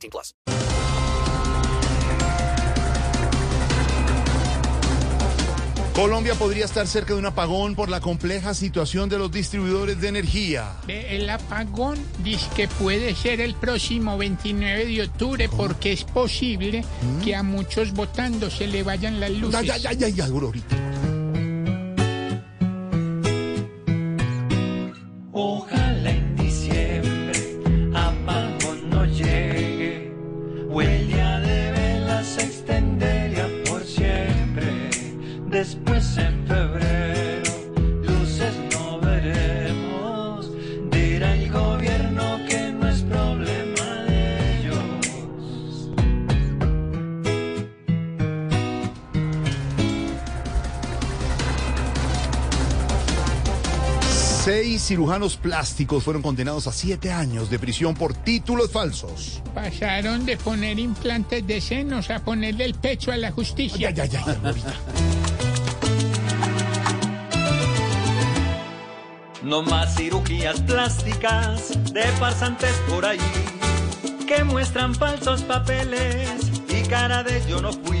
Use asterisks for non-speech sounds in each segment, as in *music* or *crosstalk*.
18 plus. Colombia podría estar cerca de un apagón por la compleja situación de los distribuidores de energía. Ve, El apagón dice que puede ser el próximo 29 de octubre porque es posible que a muchos votando se le vayan las luces. Ya, ya, ya, ya, ya, Seis cirujanos plásticos fueron condenados a siete años de prisión por títulos falsos. Pasaron de poner implantes de senos a ponerle el pecho a la justicia. Ya, ya, ya. No más cirugías plásticas de farsantes por ahí que muestran falsos papeles y cara de yo no fui.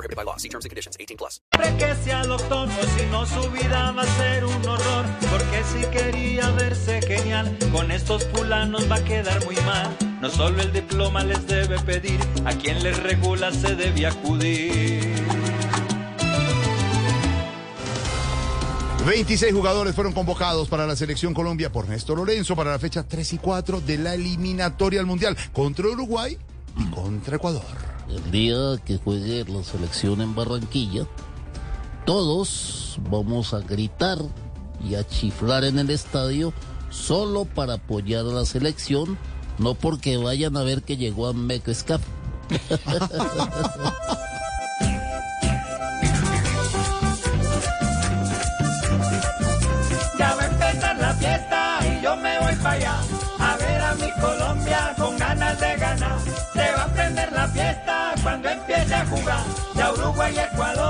prohibited by law. See terms and conditions. 18 plus. que sea el otoño, si no su vida va a ser un horror. Porque si quería verse genial, con estos fulanos va a quedar muy mal. No solo el diploma les debe pedir, a quien les regula se debe acudir. 26 jugadores fueron convocados para la selección Colombia por Néstor Lorenzo para la fecha 3 y 4 de la eliminatoria al Mundial contra Uruguay contra Ecuador. El día que juegue la selección en Barranquilla, todos vamos a gritar y a chiflar en el estadio solo para apoyar a la selección, no porque vayan a ver que llegó a Mecescap. *laughs* Uruguay y Ecuador